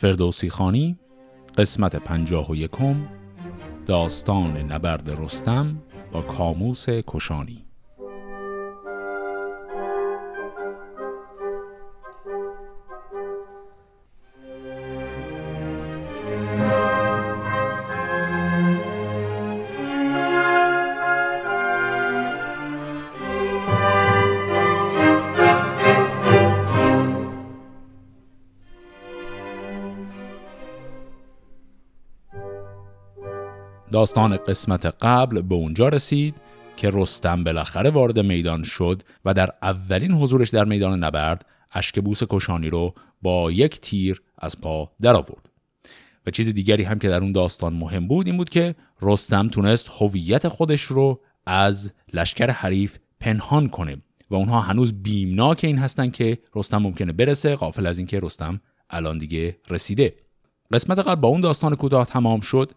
فردوسی خانی قسمت پنجاه و یکم داستان نبرد رستم با کاموس کشانی. داستان قسمت قبل به اونجا رسید که رستم بالاخره وارد میدان شد و در اولین حضورش در میدان نبرد اشکبوس کشانی رو با یک تیر از پا در آورد و چیز دیگری هم که در اون داستان مهم بود این بود که رستم تونست هویت خودش رو از لشکر حریف پنهان کنه و اونها هنوز بیمناک این هستن که رستم ممکنه برسه قافل از اینکه رستم الان دیگه رسیده. قسمت قبل با اون داستان کوتاه تمام شد.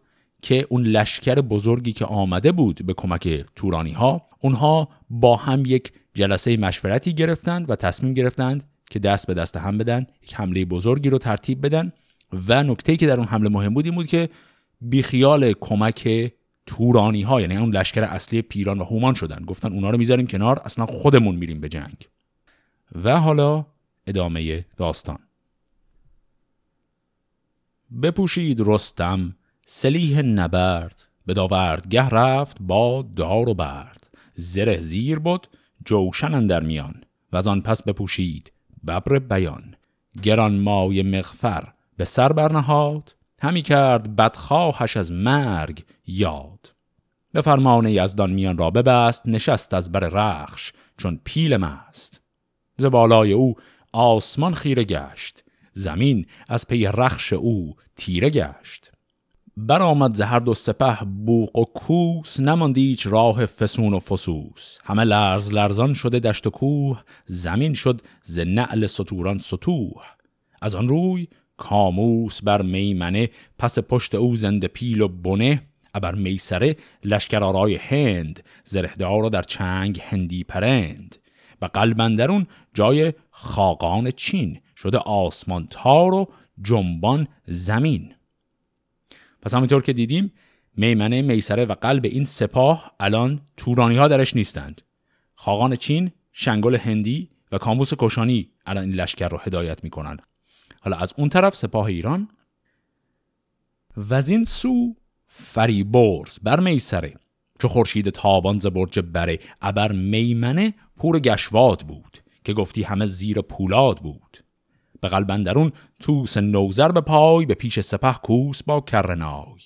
که اون لشکر بزرگی که آمده بود به کمک تورانی ها اونها با هم یک جلسه مشورتی گرفتند و تصمیم گرفتند که دست به دست هم بدن یک حمله بزرگی رو ترتیب بدن و نکته که در اون حمله مهم بود این بود که بیخیال کمک تورانی ها یعنی اون لشکر اصلی پیران و هومان شدن. گفتن اونا رو می‌ذاریم کنار اصلا خودمون میریم به جنگ. و حالا ادامه داستان. بپوشید رستم. سلیح نبرد. به داوردگه رفت با دار و برد. زره زیر بود جوشن در میان. و آن پس بپوشید ببر بیان. گران مای مغفر به سر برنهاد. همی کرد بدخواهش از مرگ یاد. به فرمان یزدان میان را ببست نشست از بر رخش چون پیل مست. ز بالای او آسمان خیره گشت زمین از پی رخش او تیره گشت. برآمد ز هر دو سپه بوق و کوس نماند هیچ راه فسون و فسوس. همه لرز لرزان شده دشت و کوه زمین شد ز نعل ستوران سطوح از آن روی کاموس بر میمنه پس پشت او زنده پیل و بنه. ابر میسره لشکرارای هند زرهدار در چنگ هندی پرند. و قلبندرون جای خاقان چین شده آسمان تار و جنبان زمین. پس همونطور که دیدیم میمنه میسره و قلب این سپاه الان تورانی ها درش نیستند. خاقان چین شنگل هندی و کاموس کشانی الان این لشکر رو هدایت می‌کنن. حالا از اون طرف سپاه ایران. و از این سو فریبرز بر میسره. چو خورشید تابان ز برج بره. ابر میمنه پور گشواد بود که گفتی همه زیر پولاد بود. به قلبندرون توس نوزر به پای به پیش سپه کوس با کرنای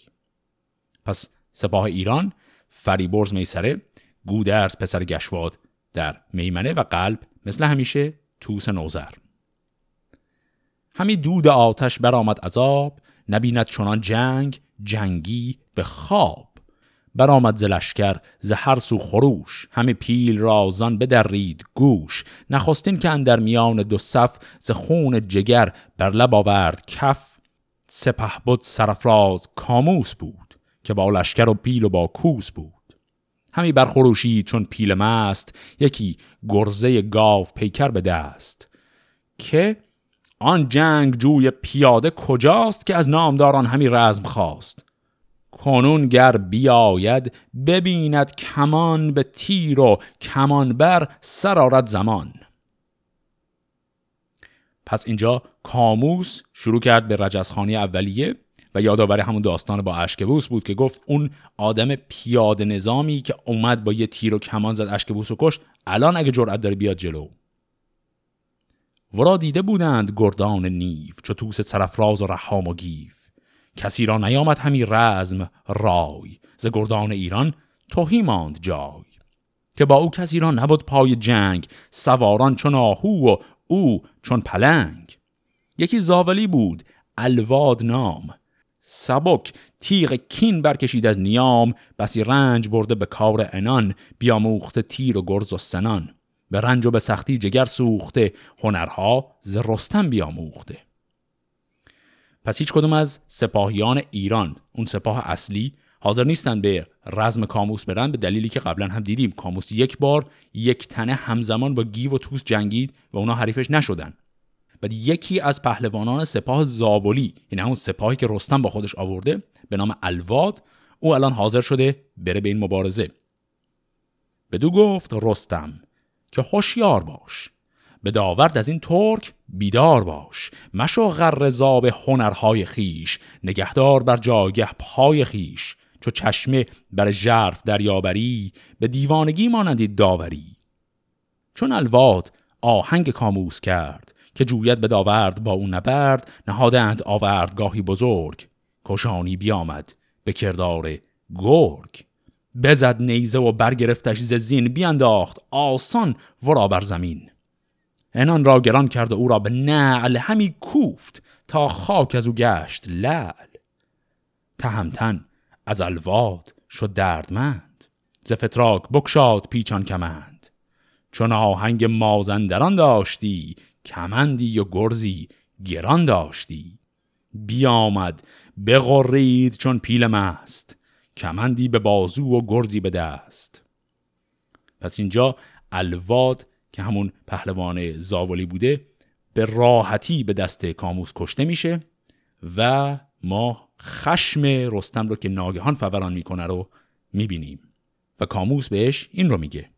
پس سپاه ایران فریبرز میسره گودرز پسر گشواد در میمنه و قلب مثل همیشه توس نوزر. همی دود آتش برآمد عذاب نبیند چنان جنگ جنگی به خواب. برآمد ز لشکر ز هر سو خروش. همه پیل رازان بدرید گوش. نخستین که اندر میان دو صف ز خون جگر بر لب آورد کف. سپه بود سرفراز کاموس بود که با لشکر و پیل و با کوس بود. همی برخروشی چون پیل مست یکی گرزه گاو پیکر به دست. که آن جنگ جوی پیاده کجاست که از نامداران همی رزم خواست؟ کنون گر بیاید ببیند کمان به تیر و کمان بر سرارت زمان. پس اینجا کاموس شروع کرد به رجزخانی اولیه و یادآور همون داستان با اشکبوس بود که گفت اون آدم پیاده نظامی که اومد با یه تیر و کمان زد اشکبوس و کش الان اگه جرأت داره بیاد جلو. ورا دیده بودند گردان نیو چو توس سرفراز و رهام و گیو کسی را نیامد همی رزم رای. ز گردان ایران تهی ماند جای. که با او کسی را نبود پای جنگ سواران چو آهو و او چون پلنگ. یکی زاولی بود الوای نام. سبک تیغ کین برکشید از نیام. بسی رنج برده به کار انان بیاموخته تیر و گرز و سنان. به رنج و به سختی جگر سوخته هنرها ز رستم بیاموخته. پس هیچ کدوم از سپاهیان ایران اون سپاه اصلی حاضر نیستن به رزم کاموس برن به دلیلی که قبلا هم دیدیم. کاموس یک بار یک تنه همزمان با گیو و توس جنگید و اونا حریفش نشدن. بعد یکی از پهلوانان سپاه زابلی یعنی همون سپاهی که رستم با خودش آورده به نام الواد او الان حاضر شده بره به این مبارزه. بدو گفت رستم که هوشیار باش. به داورد از این ترک بیدار باش مشو غرزاب هنرهای خیش نگهدار بر جاگه پای خیش. چو چشمه بر ژرف دریابری به دیوانگی مانندی داوری. چون الواد آهنگ کاموس کرد که جوید به داورد با او نبرد نهادند آوردگاهی بزرگ. کشانی بیامد به کردار گرگ. بزد نیزه و برگرفتش ز بیانداخت آسان ورا بر زمین. انان را گران کرد و او را به نعل همی کوفت تا خاک از او گشت لل تهمتن از الواد شد دردمند. ز فتراک بکشاد پیچان کمند. چون آهنگ مازندران داشتی کمندی و گرزی گران داشتی. بیامد بغرید چون پیل مست کمندی به بازو و گرزی به دست. پس اینجا الواد که همون پهلوان زاولی بوده به راحتی به دست کاموس کشته میشه و ما خشم رستم رو که ناگهان فوران می‌کنه رو می‌بینیم. و کاموس بهش این رو میگه.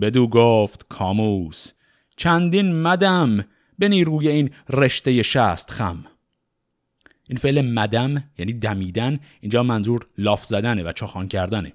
بدو گفت کاموس چندین مدم به نیروی این رشته شست خم. این فعل مدم یعنی دمیدن اینجا منظور لاف زدنه و چاخان کردنه.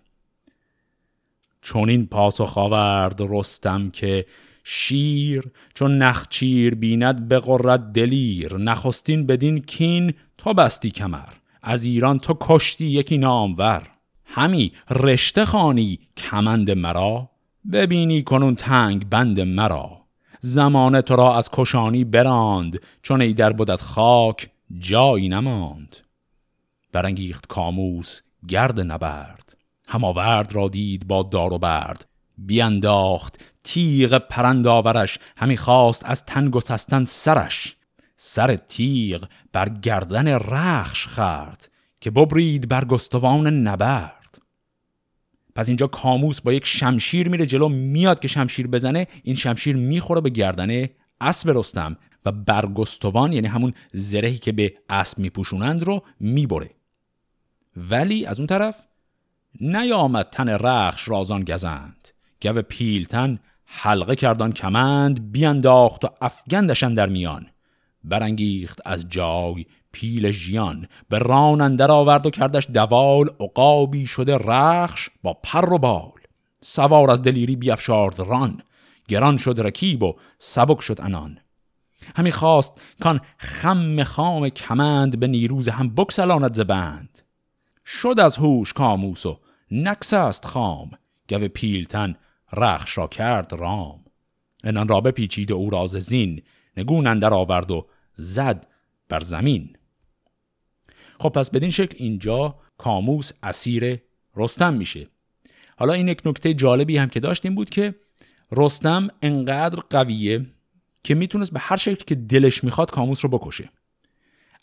چون این پاسخ آورد رستم که شیر چون نخچیر بیند به قرت دلیر. نخستین بدین کین تو بستی کمر از ایران تو کشتی یکی نامور. همی رشته خانی کمند مرا ببینی کنون تنگ بند مرا. زمان تو را از کشانی براند چون ای در بودت خاک جایی نماند. برانگیخت کاموس گرد نبرد. هماورد را دید با دار و برد. بیانداخت تیغ پرند آورش همی خواست از تنگ و سستن سرش. سر تیغ بر گردن رخش خرد که ببرید بر گستوان نبرد. پس اینجا کاموس با یک شمشیر میره جلو میاد که شمشیر بزنه این شمشیر می‌خوره به گردن اسب رستم و برگستوان یعنی همون زرهی که به اسب میپوشونند رو می‌بره. ولی از اون طرف نیامد تن رخش رازان گزند. گو پیلتن حلقه کردان کمند بیانداخت و افگندشن در میان. برانگیخت از جای پیل ژیان. به ران اندر آورد و کردش دوال. عقابی شده رخش با پر و بال. سوار از دلیری بیافشارد ران. گران شد رکیب و سبک شد انان همی خواست کان خم خام کمند به نیروز هم بکسلاند زبند شد از هوش کاموس و نکس است خام. گو پیلتن رخش را کرد رام. انان را بپیچید و او راز زین نگون اندر آورد و زد بر زمین. خب پس بدین شکل اینجا کاموس اسیر رستم میشه. حالا این یک نکته جالبی هم که داشتیم بود که رستم انقدر قویه که می‌تونست به هر شکل که دلش می‌خواد کاموس رو بکشه.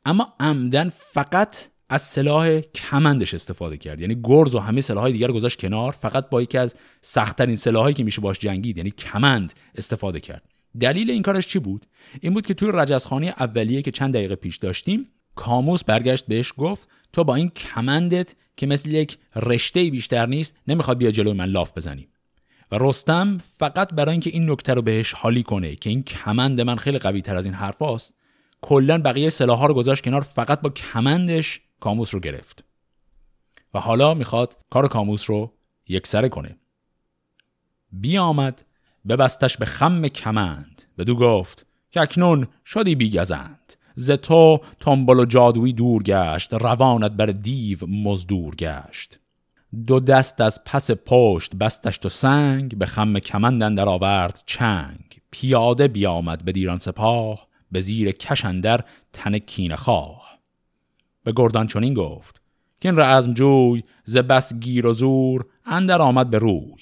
اما عمدن فقط از سلاح کمندش استفاده کرد. یعنی گرز و همه سلاحهای دیگر گذاشت کنار فقط با یکی از سختترین سلاحایی که میشه باش جنگید یعنی کمند استفاده کرد. دلیل این کارش چی بود؟ این بود که توی رجزخانی اولیه که چند دقیقه پیش داشتیم کاموس برگشت بهش گفت تو با این کمندت که مثل یک رشته بیشتر نیست نمی‌خواد بیا جلوی من لاف بزنی. و رستم فقط برای اینکه این نکته رو بهش حالی کنه که این کمند من خیلی قوی تر از این حرفاست کلا بقیه سلاح ها رو گذاشت کنار فقط با کمندش کاموس رو گرفت. و حالا می‌خواد کار کاموس رو یکسره کنه. بیامد ببستش به خم کمند. بدو گفت که اکنون شدی بیگزند. ز تو تنبل و جادویی دور گشت روانت بر دیو مزدور گشت. دو دست از پس پشت بستش تو سنگ به خم کمندن در آورد چنگ. پیاده بیامد به دیران سپاه به زیر کشندر تن کین خواه. به گردان چنین گفت که این رزم جوی ز بس گیر و زور اندر آمد به روی.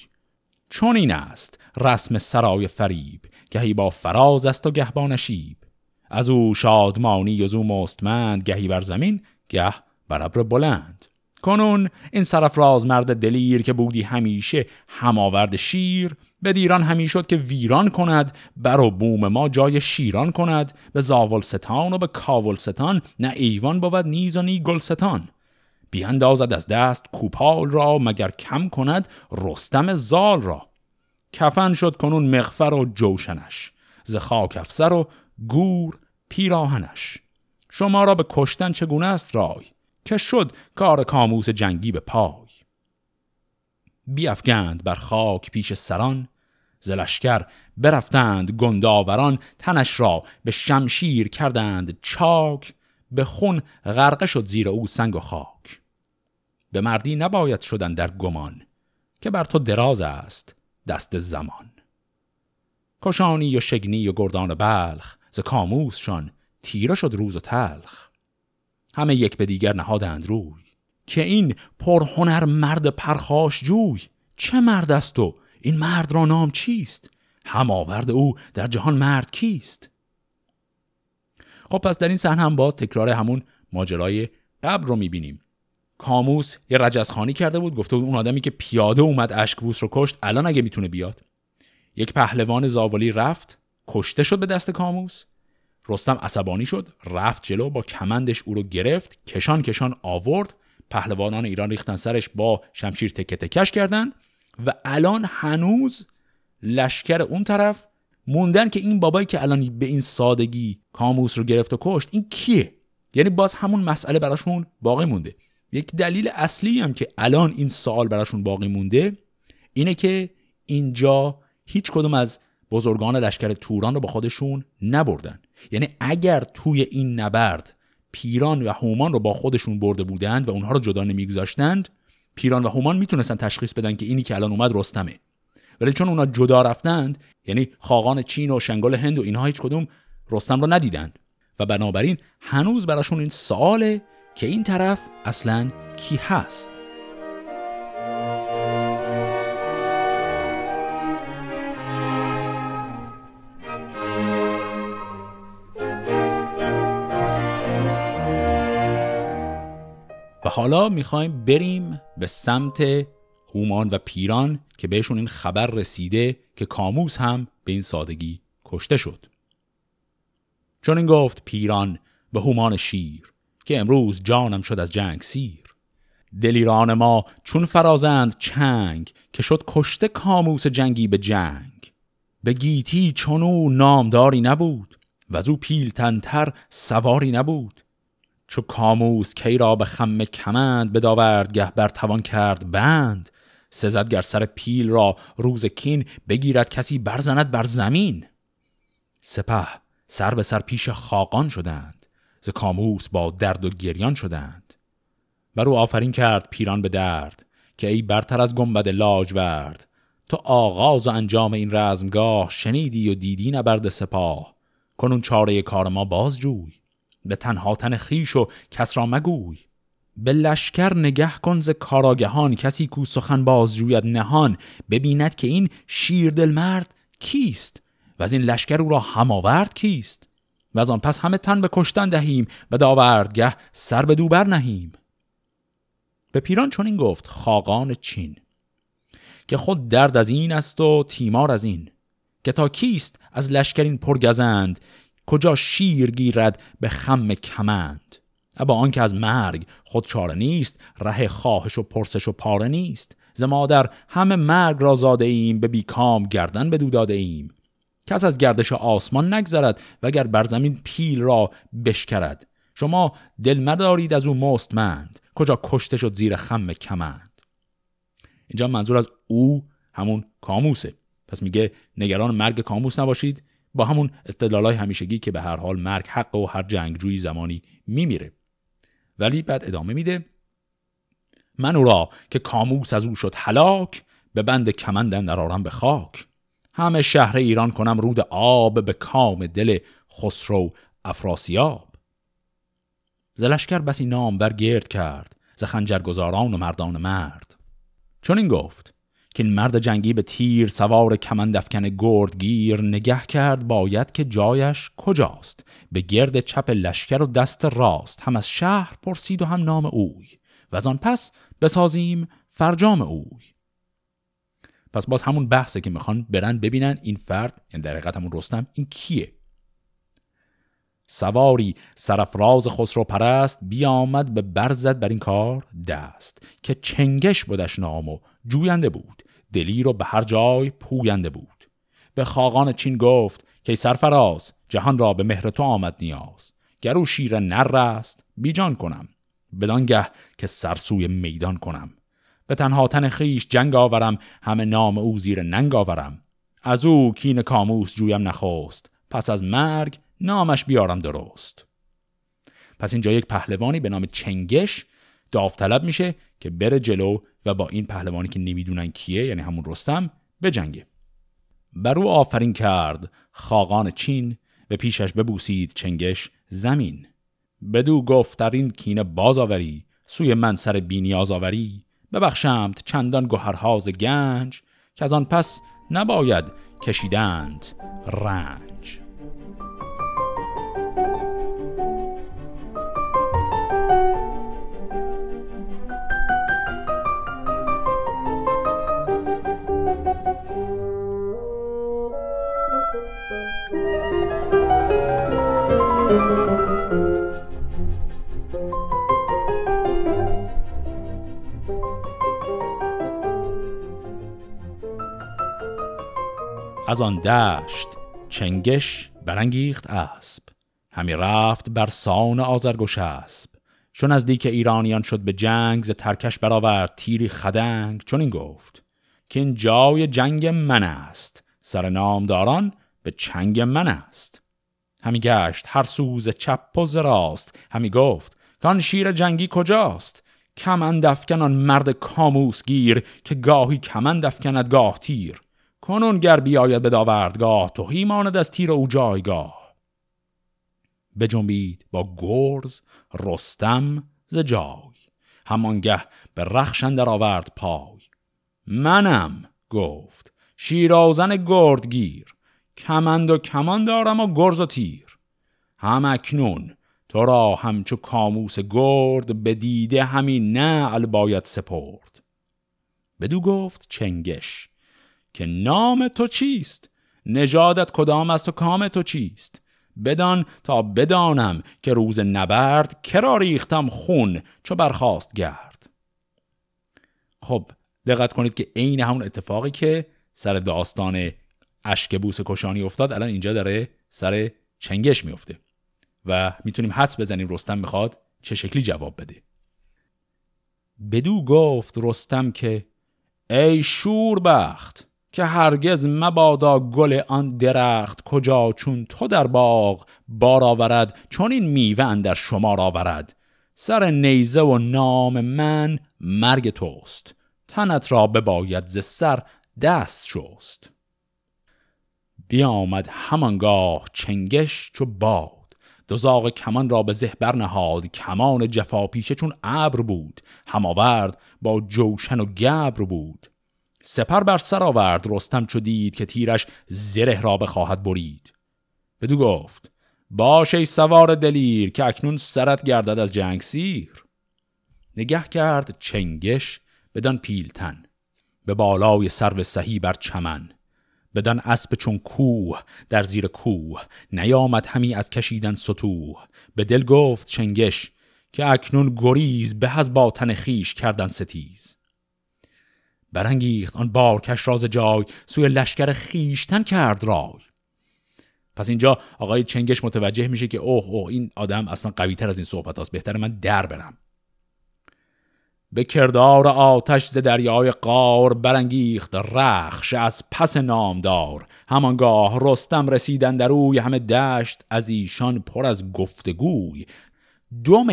چون این است رسم سرای فریب گهی با فراز است و گه با نشیب. از او شادمانی و زو مستمند گهی بر زمین گه بر ابر بلند. کنون این سرفراز مرد دلیر که بودی همیشه هماورد شیر به دیران همی شد که ویران کند بر و بوم ما جای شیران کند. به زاولستان و به کاولستان نه ایوان بود نیز و نی گلستان. بیاندازد از دست کوپال را مگر کم کند رستم زال را. کفن شد کنون مغفر و جوشنش ز خاک افسر و گور پیراهنش. شما را به کشتن چگونه است رای؟ که شد کار کاموس جنگی به پای. بیافگند بر خاک پیش سران زلشکر برفتند گنداوران تنش را به شمشیر کردند چاک به خون غرقه شد زیر او سنگ و خاک. به مردی نباید شدن در گمان که بر تو دراز است دست زمان. کشانی و شگنی و گردان بلخ ز کاموسشان تیره شد روز و تلخ. همه یک به دیگر نهادند روی که این پرهنر مرد پرخاش جوی چه مرد است تو این مرد را نام چیست؟ هم آورد او در جهان مرد کیست؟ خب پس در این صحنه هم باز تکرار همون ماجرای قبل رو می‌بینیم. کاموس یه رجزخانی کرده بود گفته بود اون آدمی که پیاده اومد اشکبوس رو کشت الان اگه می‌تونه بیاد. یک پهلوان زاولی رفت کشته شد به دست کاموس. رستم عصبانی شد رفت جلو با کمندش او رو گرفت کشان کشان آورد. پهلوانان ایران ریختن سرش با شمشیر تکه تکش کردن. و الان هنوز لشکر اون طرف موندن که این بابایی که الان به این سادگی کاموس رو گرفت و کشت این کیه؟ یعنی باز همون مسئله براشون باقی مونده. یک دلیل اصلی هم که الان این سوال براشون باقی مونده اینه که اینجا هیچ کدوم از بزرگان لشکر توران رو با خودشون نبردن. یعنی اگر توی این نبرد پیران و هومان رو با خودشون برده بودند و اونها رو جدا نمیگذاشتند پیران و هومان می‌تونستن تشخیص بدن که اینی که الان اومد رستمه. ولی چون اونا جدا رفتند یعنی خاقان چین و شنگال هند و اینها هیچ کدوم رستم رو ندیدند و بنابراین هنوز براشون این سواله که این طرف اصلا کی هست. حالا می‌خوایم بریم به سمت هومان و پیران که بهشون این خبر رسیده که کاموس هم به این سادگی کشته شد. چون این گفت پیران به هومان شیر که امروز جانم شد از جنگ سیر. دلیران ما چون فرازند چنگ که شد کشته کاموس جنگی به جنگ. به گیتی چونو نامداری نبود و از او پیلتنتر سواری نبود. چو کاموس کی را به خم کمند بداورد گه بر توان کرد بند. سزد گر سر پیل را روز کین بگیرد کسی برزند بر زمین. سپه سر به سر پیش خاقان شدند ز کاموس با درد و گریان شدند. بر او آفرین کرد پیران به درد که ای برتر از گنبد ورد تو آغاز و انجام این رزمگاه شنیدی و دیدی نبرد سپاه. کنون چاره کار ما باز جوی به تنها تن خیش و کس را مگوی. به لشکر نگه کن ز کاراگهان کسی کو سخن بازجوید نهان. ببیند که این شیر مرد کیست و از این لشکر او را هماورد کیست؟ و از آن پس همه تن به کشتن دهیم و داوردگه سر به دوبر نهیم. به پیران چون این گفت خاقان چین که خود درد از این است و تیمار از این که تا کیست از لشکرین پرگزند؟ کجا شیر گیرد به خم کمند؟ ابا آنکه از مرگ خود چاره نیست ره خواهش و پرسش و پاره نیست. ز مادر همه مرگ را زاده ایم به بیکام گردن بدو داده ایم. کس از گردش آسمان نگذرد وگر بر زمین پیل را بشکرد. شما دل مدارید از او مستمند کجا کشته شد زیر خم کمند؟ اینجا منظور از او همون کاموسه. پس میگه نگران مرگ کاموس نباشید. با همون استدلالای همیشگی که به هر حال مرگ حق و هر جنگجویی زمانی میمیره. ولی بعد ادامه میده. من او را که کاموس از او شد هلاک به بند کمندن درارم به خاک. همه شهر ایران کنم رود آب به کام دل خسرو افراسیاب. زلشکر بسی نام بر گرد کرد ز خنجرگزاران و مردان مرد. چون این گفت که این مرد جنگی به تیر سوار کمند افکن گردگیر نگه کرد باید که جایش کجاست. به گرد چپ لشکر و دست راست هم از شهر پرسید و هم نام اوی. و از آن پس بسازیم فرجام اوی. پس باز همون بحثه که می‌خوان برن ببینن این فرد یعنی در حقیقت همون رستم این کیه. سواری سرفراز خسرو پرست بیامد به برزد بر این کار دست که چنگش بودش نام و جوینده بود. دلی رو به هر جای پوینده بود. به خاقان چین گفت که سرفراز جهان را به مهر تو آمد نیاز. گرو شیر نر است بیجان کنم. بدانگه که سرسوی میدان کنم. به تنها تن خیش جنگ آورم همه نام او زیر ننگ آورم. از او کین کاموس جویم نخواست پس از مرگ نامش بیارم درست. پس اینجا یک پهلوانی به نام چنگش داوطلب میشه که بره جلو و با این پهلوانی که نمی‌دونن کیه یعنی همون رستم به جنگه. بر او آفرین کرد خاقان چین به پیشش ببوسید چنگش زمین. بدو گفت در این کینه باز آوری سوی من سر بینیاز آوری. ببخشمت چندان گوهرهاز گنج که از آن پس نباید کشیدند رنج. از آن دشت چنگش برانگیخت اسب. همی رفت بر سان آزرگوش اسب چون از دیک ایرانیان شد به جنگ ز ترکش برآورد تیری خدنگ. چون این گفت که این جای جنگ من است سر نامداران به چنگ من است. همی گشت هر سوز چپ و راست. همی گفت کان شیر جنگی کجاست؟ کمند افکن مرد کاموس گیر که گاهی کمند افکند گاه تیر. کنون گر بیاید به داوردگاه تو ماند از تیر او جایگاه. بجنبید با گرز رستم ز جای همانگه به رخشن در آورد پای. منم گفت شیرازن گردگیر کمند و کمان دارم و گرز و تیر. هم اکنون تو را همچو کاموس گرد به دیده همین نعل باید سپرد. بدو گفت چنگش که نام تو چیست؟ نژادت کدام است و کام تو چیست؟ بدان تا بدانم که روز نبرد کرا ریختم خون چو برخواست گرد. خب دقت کنید که عین همون اتفاقی که سر داستان اشک بوس کشانی افتاد الان اینجا داره سر چنگش میفته و می‌تونیم حدس بزنیم رستم می‌خواد چه شکلی جواب بده. بدو گفت رستم که ای شوربخت که هرگز مبادا گل آن درخت کجا چون تو در باغ بار آورد چون این میوه در شما آورد. سر نیزه و نام من مرگ توست. تنت را بباید ز سر دست شست. بیامد همانگاه چنگش چو باد. دزاق کمان را به زه برنهاد کمان جفا پیشه چون ابر بود. هماورد با جوشن و گبر بود. سپر بر سر آورد رستم چو دید که تیرش زره را بخواهد برید. بدو گفت باش ای سوار دلیر که اکنون سرت گردد از جنگ سیر. نگه کرد چنگش بدان پیلتن به بالای سرو سهی بر چمن بدان اسب چون کوه در زیر کوه نیامد همی از کشیدن سطوح. به دل گفت چنگش که اکنون گریز به از با تن خیش کردن ستیز. برانگیخت آن بارکش راز جای سوی لشکر خیشتن کرد رای. پس اینجا آقای چنگش متوجه میشه که اوه اوه این آدم اصلا قوی تر از این صحبت هست بهتر من در برم. به کردار آتش ز دریای قار برانگیخت رخش از پس نامدار. همانگاه رستم رسیدن در روی همه دشت از ایشان پر از گفتگوی. دم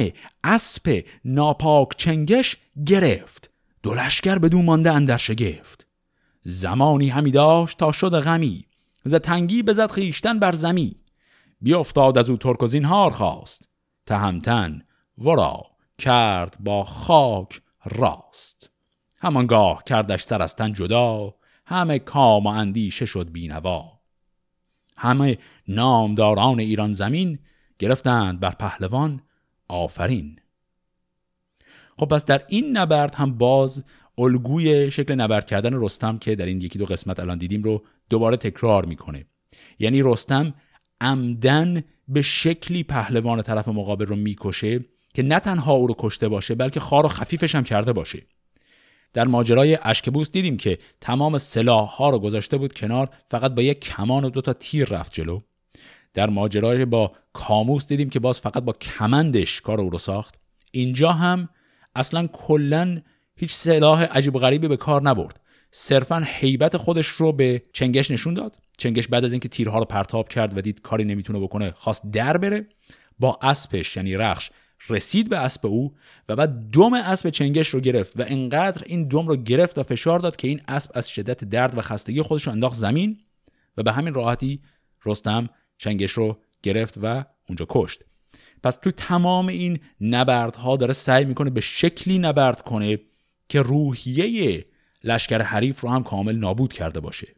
اسب ناپاک چنگش گرفت. دو لشکر بدون مانده اندر شگفت. زمانی همی داشت تا شد غمی. ز تنگی بزد خیشتن بر زمی. بیافتاد از او ترک و زینهار خواست. تهمتن ورا کرد با خاک راست. همانگاه کردش سرستن جدا. همه کام و اندیشه شد بینوا. همه نامداران ایران زمین گرفتند بر پهلوان آفرین. خب پس در این نبرد هم باز الگوی شکل نبرد کردن رستم که در این یکی دو قسمت الان دیدیم رو دوباره تکرار می‌کنه. یعنی رستم عمدن به شکلی پهلوان طرف مقابل رو می‌کشه که نه تنها او رو کشته باشه بلکه خار و خفیفش هم کرده باشه. در ماجرای اشکبوس دیدیم که تمام سلاح ها رو گذاشته بود کنار فقط با یک کمان و دو تا تیر رفت جلو. در ماجرای با کاموس دیدیم که باز فقط با کمندش کار او رو ساخت. اینجا هم اصلا کلا هیچ سلاح عجیب و غریبی به کار نبرد. صرفا حیبت خودش رو به چنگش نشون داد. چنگش بعد از اینکه تیرها رو پرتاب کرد و دید کاری نمی‌تونه بکنه خواست در بره با اسبش یعنی رخش رسید به اسب او و بعد دم اسب چنگش رو گرفت و انقدر این دم رو گرفت و فشار داد که این اسب از شدت درد و خستگی خودش رو انداخت زمین و به همین راحتی رستم چنگش رو گرفت و اونجا کشت. پس تو تمام این نبردها داره سعی می‌کنه به شکلی نبرد کنه که روحیه لشکر حریف رو هم کامل نابود کرده باشه.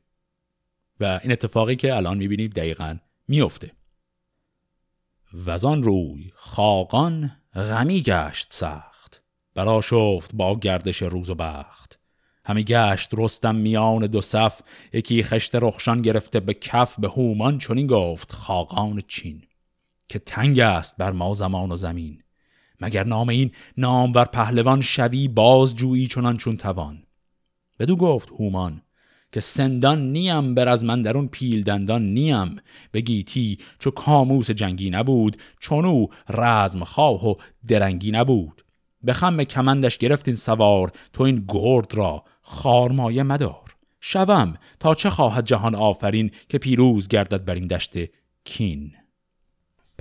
و این اتفاقی که الان می‌بینیم دقیقا میفته وزان روی خاقان غمی گشت سخت. برا شفت با گردش روز و بخت. همی گشت رستم میان دو صف یکی خشت رخشان گرفته به کف به هومان چنین گفت خاقان چین. که تنگ است بر ما زمان و زمین. مگر نام این نامور پهلوان شوی باز جویی چنان چون توان؟ بدو گفت هومان که سندان نیم بر از من در اون پیل دندان نیم. به گیتی چو کاموس جنگی نبود چونو رزم خواه و درنگی نبود. به خم کمندش گرفت این سوار تو این گرد را خارمایه مدار. شوم تا چه خواهد جهان آفرین که پیروز گردد بر این دشت کین؟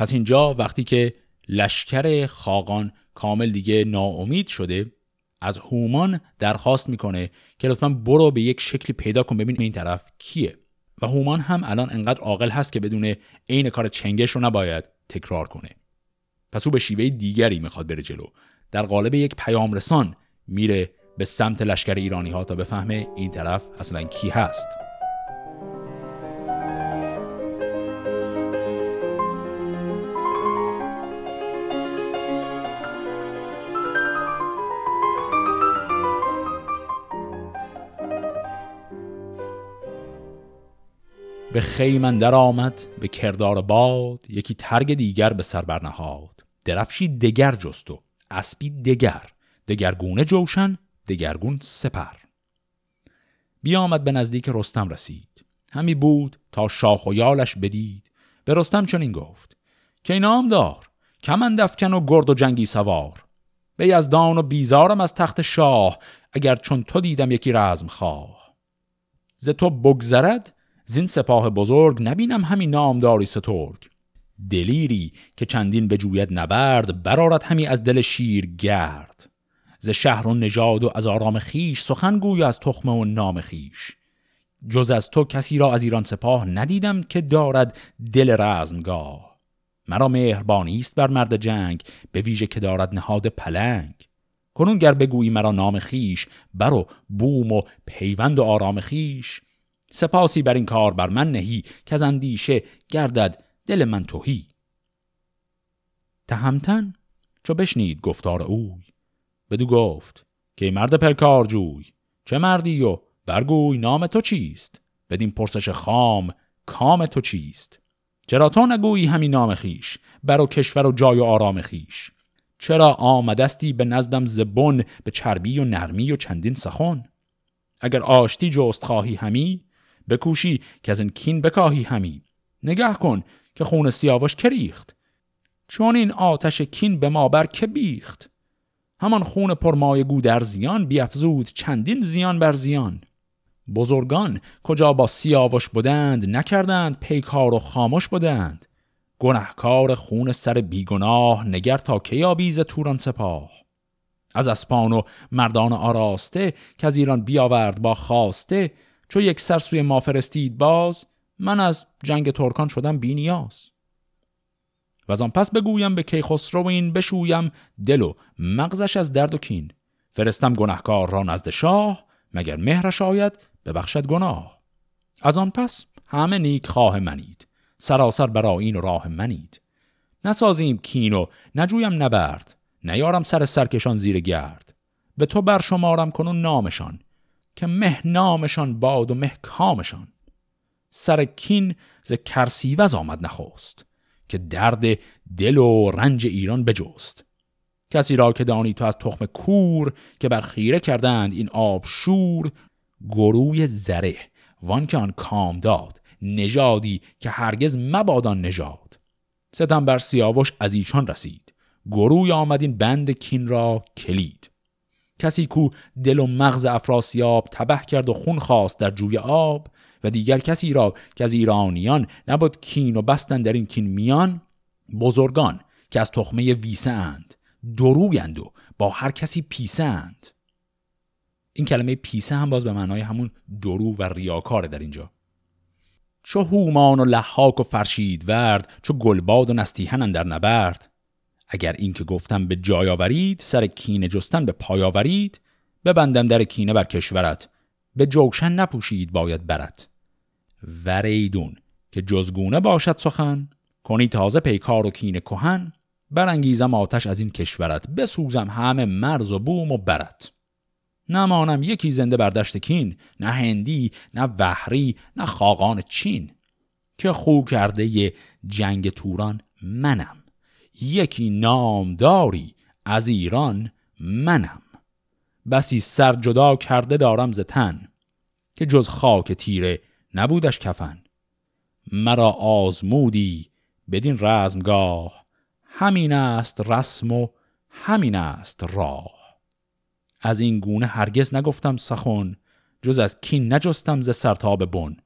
پس اینجا وقتی که لشکر خاقان کامل دیگه ناامید شده از هومان درخواست می‌کنه که لطفا برو به یک شکلی پیدا کن ببین این طرف کیه. و هومان هم الان انقدر عاقل هست که بدون عین کار چنگش رو نباید تکرار کنه. پس او به شیوه دیگری می‌خواد بره جلو. در قالب یک پیام رسان میره به سمت لشکر ایرانی ها تا بفهمه این طرف اصلا کی هست. به خیمن در آمد به کردار باد یکی ترگ دیگر به سر برنهاد. درفشی دگر جستو اسبی دگر دگرگونه جوشن دگرگون سپر. بیامد به نزدیک رستم رسید. همی بود تا شاخ و یالش بدید. به رستم چنین گفت که نام دار؟ کمند افکن و گرد و جنگی سوار. به یزدان و بیزارم از تخت شاه اگر چون تو دیدم یکی رزم خواه. ز تو بگذرد؟ زین سپاه بزرگ نبینم همین نامداری سترگ. دلیری که چندین به جوید نبرد برارد همی از دل شیر گرد. ز شهر و نژاد و از آرام خیش سخن گوی از تخم و نام خیش جز از تو کسی را از ایران سپاه ندیدم که دارد دل رزمگاه. مرا مهربانی است بر مرد جنگ به ویژه که دارد نهاد پلنگ. کنون گر بگویی مرا نام خیش برو بوم و پیوند و آرام خیش سپاسی بر این کار بر من نهی که از اندیشه گردد دل من توهی تهمتن چو بشنید گفتار اوی بدو گفت که مرد پرکار جوی چه مردی و برگوی نام تو چیست؟ بدین پرسش خام کام تو چیست؟ چرا تو نگویی همین نام خیش بر و کشور و جای و آرام خیش؟ چرا آمدستی به نزدم زبون به چربی و نرمی و چندین سخن؟ اگر آشتی جست خواهی همی بکوشی که از این کین بکاهی همی. نگه کن که خون سیاوش کریخت چون این آتش کین به ما بر که بیخت؟ همان خون پرمای گو در زیان بیافزود چندین زیان بر زیان. بزرگان کجا با سیاوش بودند نکردند پیکار و خاموش بودند. گنهکار خون سر بیگناه نگر تا که آبیز توران سپاه؟ از اسپان و مردان آراسته که از ایران بیاورد با خواسته چو یک سر سوی ما فرستید باز من از جنگ ترکان شدم بینیاز و از آن پس بگویم به کیخسرو این بشویم دل و مغزش از درد و کین. فرستم گناهکار را نزد شاه مگر مهرش آید ببخشد گناه. از آن پس همه نیک خواه منید سراسر برا این راه منید. نسازیم کین و نجویم نبرد نیارم سر سرکشان زیر گرد. به تو برشمارم کنون نامشان که مه نامشان باد و مه کامشان. سر کین ز کرسیوز آمد نخواست که درد دل و رنج ایران بجست. کسی را که دانی تو از تخم کور که بر خیره کردند این آب شور گروی زره وان که آن کام داد نژادی که هرگز مبادان نژاد. ستم بر سیاوش از ایشان رسید گروی آمدین بند کین را کلید. کسی کو دل و مغز افراسیاب تبه کرد و خون خواست در جوی آب و دیگر کسی را که از ایرانیان نبود کین و بستن در این کین میان بزرگان که از تخمه ویسه اند درویند و با هر کسی پیسه اند این کلمه پیسه هم باز به معنای همون درو و ریاکاره در اینجا. چو هومان و لحاک و فرشید ورد چو گلباد و نستیهن در نبرد اگر این که گفتم به جای آورید سر کینه جستن به پای آورید ببندم در کینه بر کشورت. به جوشن نپوشید باید برد وریدون که جزگونه باشد سخن کنی تازه پیکار و کینه کهن برانگیزم آتش از این کشورت. بسوزم همه مرز و بوم و برت. نمانم یکی زنده بر دشت کین نه هندی نه وحری نه خاقان چین. که خو کرده ی جنگ توران منم. یکی نامداری از ایران منم. بسی سر جدا کرده دارم ز تن که جز خاک تیره نبودش کفن. مرا آزمودی بدین رزمگاه همین است رسم و همین است راه. از این گونه هرگز نگفتم سخن جز از کین نجستم ز سرتاب بن.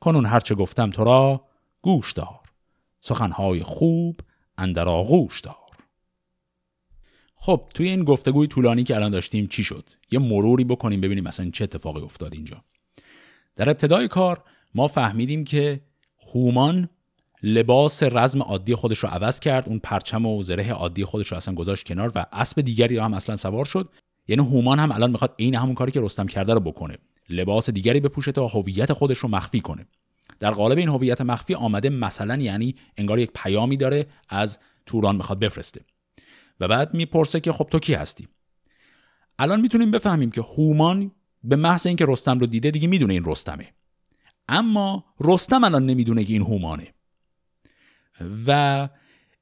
کنون هرچه گفتم تو را گوش دار. سخنهای خوب اندر آغوش دار. خب توی این گفتگوی طولانی که الان داشتیم چی شد؟ یه مروری بکنیم ببینیم مثلا چه اتفاقی افتاد اینجا. در ابتدای کار ما فهمیدیم که هومان لباس رزم عادی خودش رو عوض کرد اون پرچم و زره عادی خودش رو اصلا گذاشت کنار و اسب دیگری هم اصلا سوار شد. یعنی هومان هم الان می‌خواد عین همون کاری که رستم کرده رو بکنه. لباس دیگری بپوشه تا هویت خودش رو مخفی کنه. در قالب این هویت مخفی آمده مثلا یعنی انگار یک پیامی داره از توران می‌خواد بفرسته. و بعد می‌پرسه که خب تو کی هستی؟ الان می‌تونیم بفهمیم که هومان به محض اینکه رستم رو دیده دیگه می‌دونه این رستمه. اما رستم الان نمی‌دونه که این هومانه. و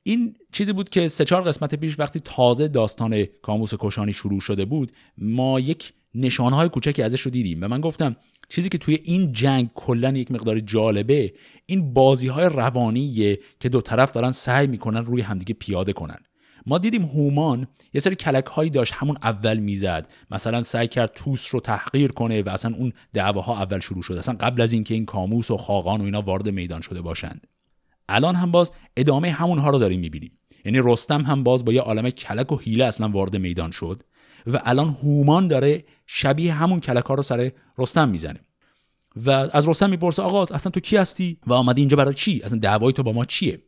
این چیزی بود که سه چهار قسمت پیش وقتی تازه داستان کاموس کشانی شروع شده بود ما یک نشانهای کوچکی ازش رو دیدیم. و من گفتم چیزی که توی این جنگ کلا یک مقدار جالبه این بازی های روانیه که دو طرف دارن سعی می‌کنن روی همدیگه پیاده کنن. ما دیدیم هومان یه سری کلک هایی داشت همون اول می‌زد. مثلا سعی کرد توس رو تحقیر کنه و اصلا اون دعواها اول شروع شد. اصلا قبل از اینکه این کاموس و خاقان و اینا وارد میدان شده باشند. الان هم باز ادامه همونها رو داریم می‌بینیم. یعنی رستم هم باز با یه عالم کلک و حیله اصلا وارد میدان شد. و الان هومان داره شبیه همون کلک ها رو سر رستم می‌زنه. و از رستم می‌پرسه آقا اصلا تو کی هستی؟ و آمدی اینجا برای چی؟ اصلا دعوای تو با ما چیه؟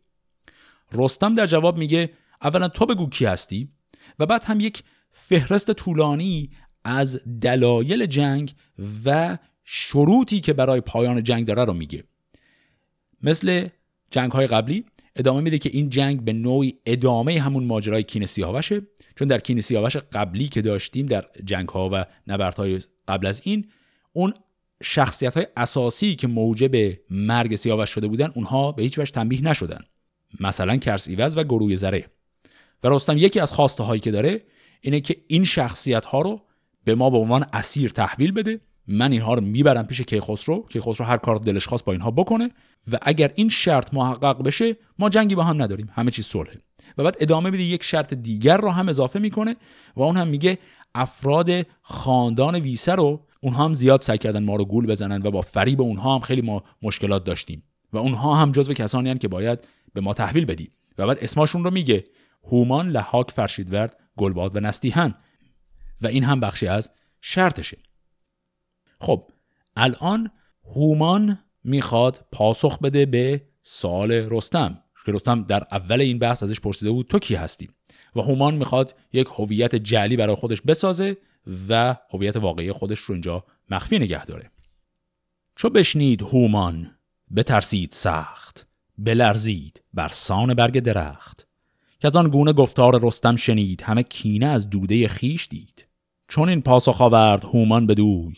رستم در جواب میگه اولا تو بگو کی هستی؟ و بعد هم یک فهرست طولانی از دلایل جنگ و شروطی که برای پایان جنگ داره رو میگه. مثل جنگ های قبلی ادامه میده که این جنگ به نوعی ادامه همون ماجرای کین سیاوشه. چون در کین سیاوش قبلی که داشتیم در جنگ ها و نبردهای قبل از این اون شخصیت های اساسی که موجب مرگ سیاوش شده بودن اونها به هیچ وجه تنبیه نشدن. مثلا کرس ایوز و گروه زره. و رستم یکی از خواسته هایی که داره اینه که این شخصیت ها رو به ما به عنوان اسیر تحویل بده. من اینها رو می‌برم پیش کیخسرو. کیخسرو هر کار دلش خواست با اینها بکنه. و اگر این شرط محقق بشه ما جنگی با هم نداریم. همه چیز صلحه. و بعد ادامه میده یک شرط دیگر رو هم اضافه می‌کنه و اون هم میگه افراد خاندان ویسه رو اونها هم زیاد سعی کردن ما رو گول بزنن و با فریب اونها هم خیلی ما مشکلات داشتیم و اونها هم جزو کسانی هن که باید به ما تحویل بدی. و بعد اسمشون رو میگه هومان لحاک فرشیدورد گلباد و نستیهن. و این هم بخشی از شرطشه. خب الان هومان می‌خواد پاسخ بده به سال رستم. که رستم در اول این بحث ازش پرسیده بود تو کی هستی؟ و هومان می‌خواد یک هویت جعلی برای خودش بسازه و هویت واقعی خودش رو اینجا مخفی نگه داره. چو بشنید هومان بترسید سخت بلرزید بر سان برگ درخت. که از آن گونه گفتار رستم شنید همه کینه از دوده خیش دید. چون این پاسخ آورد هومان بدوی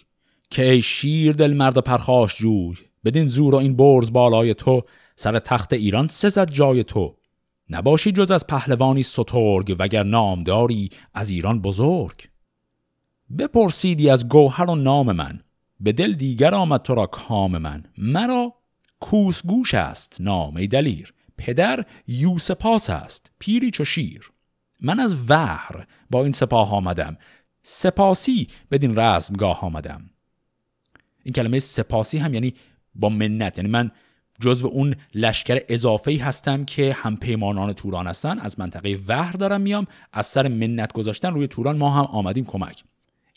که ای شیر دل مرد پرخاش جوی بدین زور و این برز بالای تو سر تخت ایران سزد جای تو. نباشی جز از پهلوانی سترگ وگر نامداری از ایران بزرگ. بپرسیدی از گوهر و نام من به دل دیگر آمد تو را کام من. مرا کوسگوش است نام دلیر. پدر یوسپاس است پیری چو شیر. من از وحر با این سپاه آمدم سپاسی بدین رزمگاه آمدم. این کلمه سپاسی هم یعنی با منت یعنی من جزو اون لشکر اضافه هستم که هم پیمانان توران هستن. از منطقه وحر دارم میام. از سر منت گذاشتن روی توران ما هم آمدیم کمک.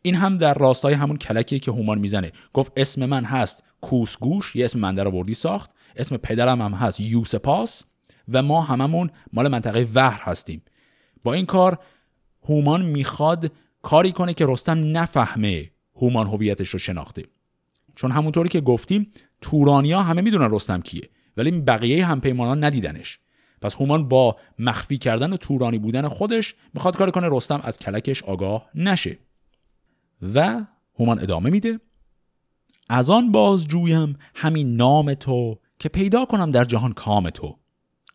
این هم در راستای همون کلکی که هومان می‌زنه. گفت اسم من هست کوسگوش یه اسم من در آوردی ساخت. اسم پدرم هم هست یوسپاس و ما هممون مال منطقه وحر هستیم. با این کار هومان می‌خواد کاری کنه که رستم نفهمه هومان هویتش رو شناخته. چون همونطوری که گفتیم تورانیا همه می‌دونن رستم کیه ولی بقیه همپیمانان ندیدنش. پس هومان با مخفی کردن و تورانی بودن خودش می‌خواد کار کنه رستم از کلکش آگاه نشه. و هومان ادامه میده. از آن باز جویم همین نام تو که پیدا کنم در جهان کام تو.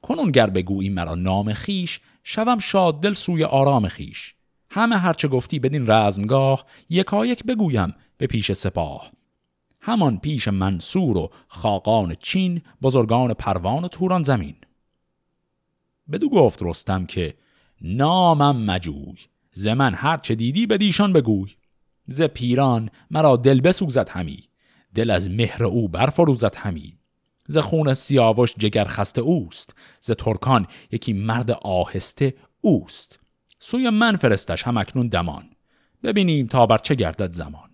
کنون گر بگویی مرا نام خیش شوم شاد دل سوی آرام خیش. همه هرچه گفتی بدین رزمگاه یکایک بگویم به پیش سپاه. همان پیش منصور و خاقان چین بزرگان پروان و توران زمین. بدو گفت رستم که نامم مجوی ز من هرچه دیدی به دیشان بگوی. ز پیران مرا دل بسوزد همی دل از مهر او برفروزد همی. ز خون سیاوش جگر خسته اوست ز ترکان یکی مرد آهسته اوست. سوی من فرستش هم اکنون دمان ببینیم تا بر چه گردد زمان.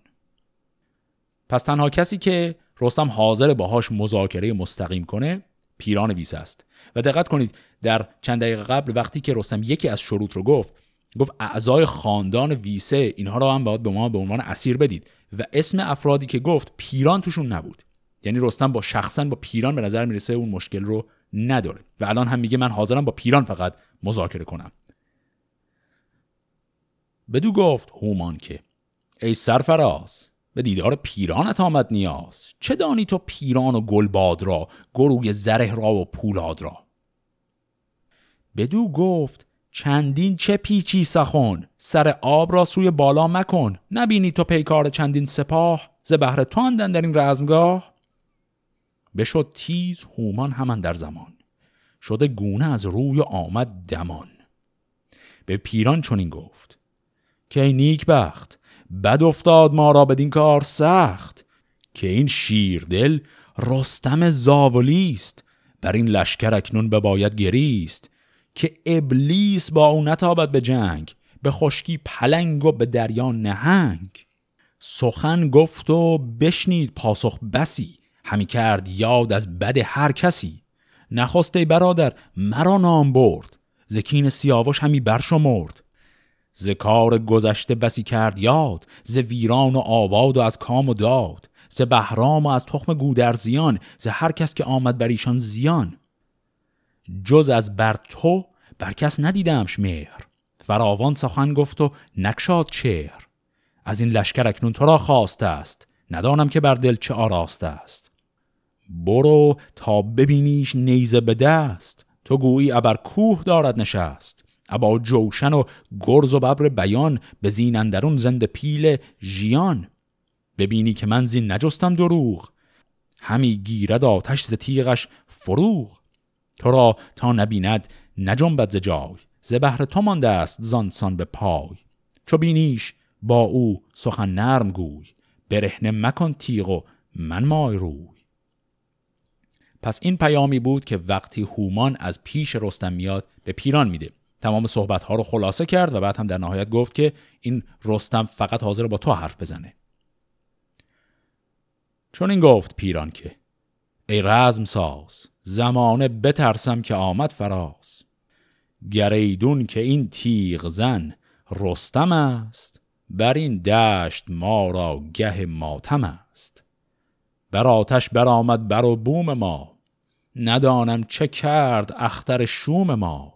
پس تنها کسی که رستم حاضر باهاش مذاکره مستقیم کنه پیران ویس است. و دقت کنید در چند دقیقه قبل وقتی که رستم یکی از شروط رو گفت گفت اعضای خاندان ویسه اینها رو هم باید به ما به عنوان اسیر بدید. و اسم افرادی که گفت پیران توشون نبود. یعنی رستم با شخصا با پیران به نظر می‌رسه اون مشکل رو نداره. و الان هم میگه من حاضرم با پیران فقط مذاکره کنم. بدو گفت هومان که ای سرفراز به دیدار پیرانت آمد نیاز. چه دانی تو پیران و گلباد را گروی زره را و پولاد را؟ بدو گفت چندین چه پیچی سخن سر آب را سوی بالا مکن. نبینی تو پیکار چندین سپاه ز بهر تو اندن در این رزمگاه؟ بشد تیز هومان همان در زمان. شده گونه از روی آمد دمان. به پیران چنین گفت که نیک بخت بد افتاد ما را بدین کار سخت که این شیردل رستم زاولی است. بر این لشکر اکنون بباید گریست که ابلیس با او نتابد به جنگ به خشکی پلنگ و به دریا نهنگ. سخن گفت و بشنید پاسخ بسی همی کرد یاد از بد هر کسی. نخواسته برادر مرا نام برد زکین سیاوش همی برشمرد. ز کار گذشته بسی کرد یاد ز ویران و آباد و از کام و داد ز بهرام و از تخم گودرزیان ز هر کس که آمد بر ایشان زیان. جز از بر تو بر کس ندیدمش مهر. فراوان سخن گفت و نکشاد چهر. از این لشکر اکنون تو را خواسته است ندانم که بر دل چه آراسته است. برو تا ببینیش نیزه به دست تو گویی ابر کوه دارد نشست. ابا جوشن و گرز و ببر بیان به زین اندرون زند پیل ژیان. ببینی که من زین نجستم دروغ همی گیرد آتش ز تیغش فروغ. تو را تا نبیند نجنبد ز جای ز بهر تو مانده است زانسان به پای. چو بینیش با او سخن نرم گوی برهنه مکن تیغ و من مای روی. پس این پیامی بود که وقتی هومان از پیش رستم میاد به پیران میده. تمام صحبت ها رو خلاصه کرد و بعد هم در نهایت گفت که این رستم فقط حاضر با تو حرف بزنه. چون این گفت پیران که ای رزم ساز زمانه بترسم که آمد فراز. گریدون که این تیغ زن رستم است بر این دشت ما را گه ماتم است. بر آتش برآمد بر و بوم ما ندانم چه کرد اختر شوم ما.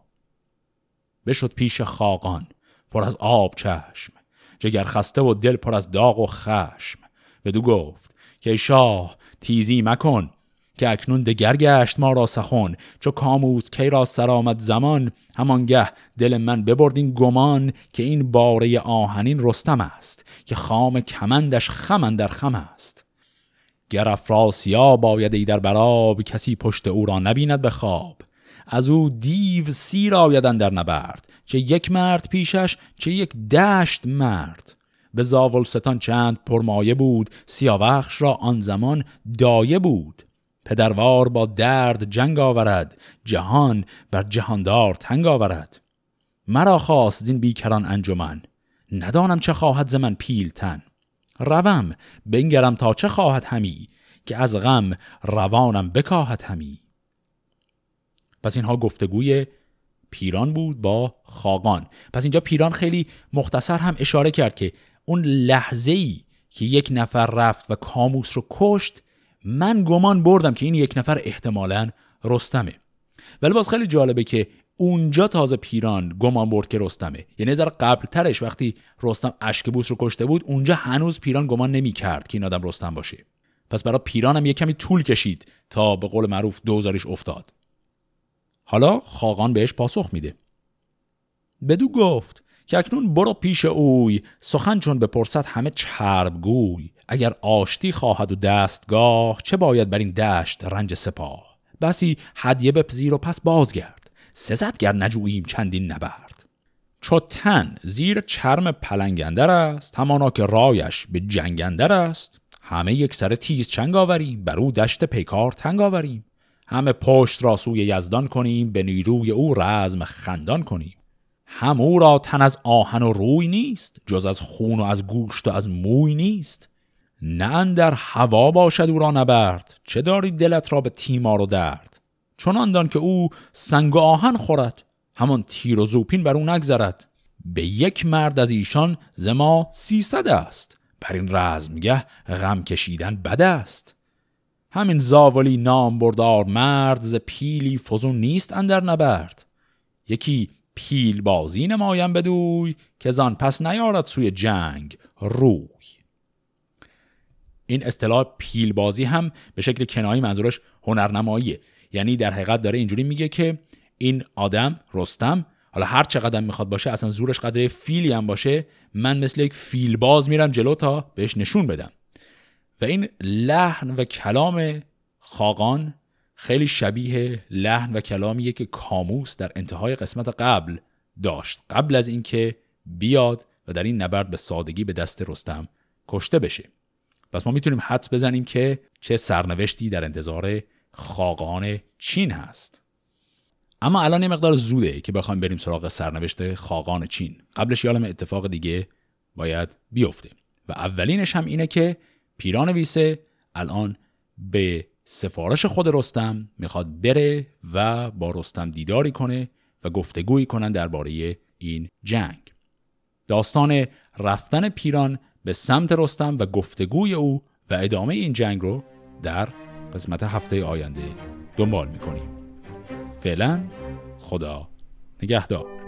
بشد پیش خاقان پر از آب چشم جگر خسته و دل پر از داغ و خشم. بدو گفت که شاه تیزی مکن که اکنون دگر گشت ما را سخن. چو کاموز کی را سرآمد زمان همانگه دل من ببردین گمان که این باره آهنین رستم است که خام کمندش خم در خم است. گر افراسیا باید ای در براب کسی پشت او را نبیند به خواب. از او دیو سیر آیدن در نبرد چه یک مرد پیشش چه یک دشت مرد. به زاولستان چند پرمایه بود سیاوخش را آن زمان دایه بود. پدروار با درد جنگ آورد جهان بر جهاندار تنگ آورد. مرا خواست زین بیکران انجمن ندانم چه خواهد ز من پیلتن روم بنگرم تا چه خواهد همی که از غم روانم بکاهد همی. پس اینها گفتگوی پیران بود با خاقان. پس اینجا پیران خیلی مختصر هم اشاره کرد که اون لحظه ای که یک نفر رفت و کاموس رو کشت من گمان بردم که این یک نفر احتمالا رستمه. ولی باز خیلی جالبه که اونجا تازه پیران گمان برد که رستمه. یعنی ذره قبل ترش وقتی رستم اشکبوس رو کشته بود اونجا هنوز پیران گمان نمی کرد که این آدم رستم باشه. پس برای پیران هم یه کمی طول کشید تا به قول معروف دوزارش افتاد. حالا خاقان بهش پاسخ میده. بدو گفت که اکنون برو پیش اوی سخن چون بپرسد همه چرب گوی. اگر آشتی خواهد و دستگاه چه باید بر این دشت رنج سپاه؟ بسی هدیه بپذیر و پس بازگرد. سزد گر نجوییم چندین نبرد. چو تن زیر چرم پلنگندر است همانا که رایش به جنگندر است. همه یک سر تیز چنگ آوریم بر او دشت پیکار تنگ آوریم. همه پشت را سوی یزدان کنیم به نیروی او رزم خندان کنیم. هم او را تن از آهن و روی نیست جز از خون و از گوشت و از موی نیست. نه در هوا باشد او را نبرد چه داری دلت را به تیمار و درد؟ چنان دان که او سنگ و آهن خورد همان تیر و زوپین بر او نگذرد. به یک مرد از ایشان زما سیصد است بر این رزمگه غم کشیدن بد است. همین زاولی نام بردار مرد ز پیلی فزون نیست اندر نبرد. یکی پیل بازی نمایم بدوی که زان پس نیارد سوی جنگ روی. این اصطلاح پیل بازی هم به شکل کنایی منظورش هنرنماییه. یعنی در حقیقت داره اینجوری میگه که این آدم رستم حالا هر چقدر می‌خواد باشه اصلا زورش قدر فیلی هم باشه من مثل یک فیل باز میرم جلو تا بهش نشون بدم. و این لحن و کلام خاقان خیلی شبیه لحن و کلامیه که کاموس در انتهای قسمت قبل داشت. قبل از اینکه بیاد و در این نبرد به سادگی به دست رستم کشته بشه. پس ما می‌تونیم حدس بزنیم که چه سرنوشتی در انتظار خاقان چین هست. اما الان یه مقدار زوده که بخوایم بریم سراغ سرنوشت خاقان چین. قبلش یالم اتفاق دیگه باید بیفته. و اولینش هم اینه که پیران ویسه الان به سفارش خود رستم می‌خواد بره و با رستم دیداری کنه و گفتگویی کنن درباره این جنگ. داستان رفتن پیران به سمت رستم و گفتگوی او و ادامه این جنگ رو در قسمت هفته آینده دنبال می‌کنیم. فعلا خدا نگهدار.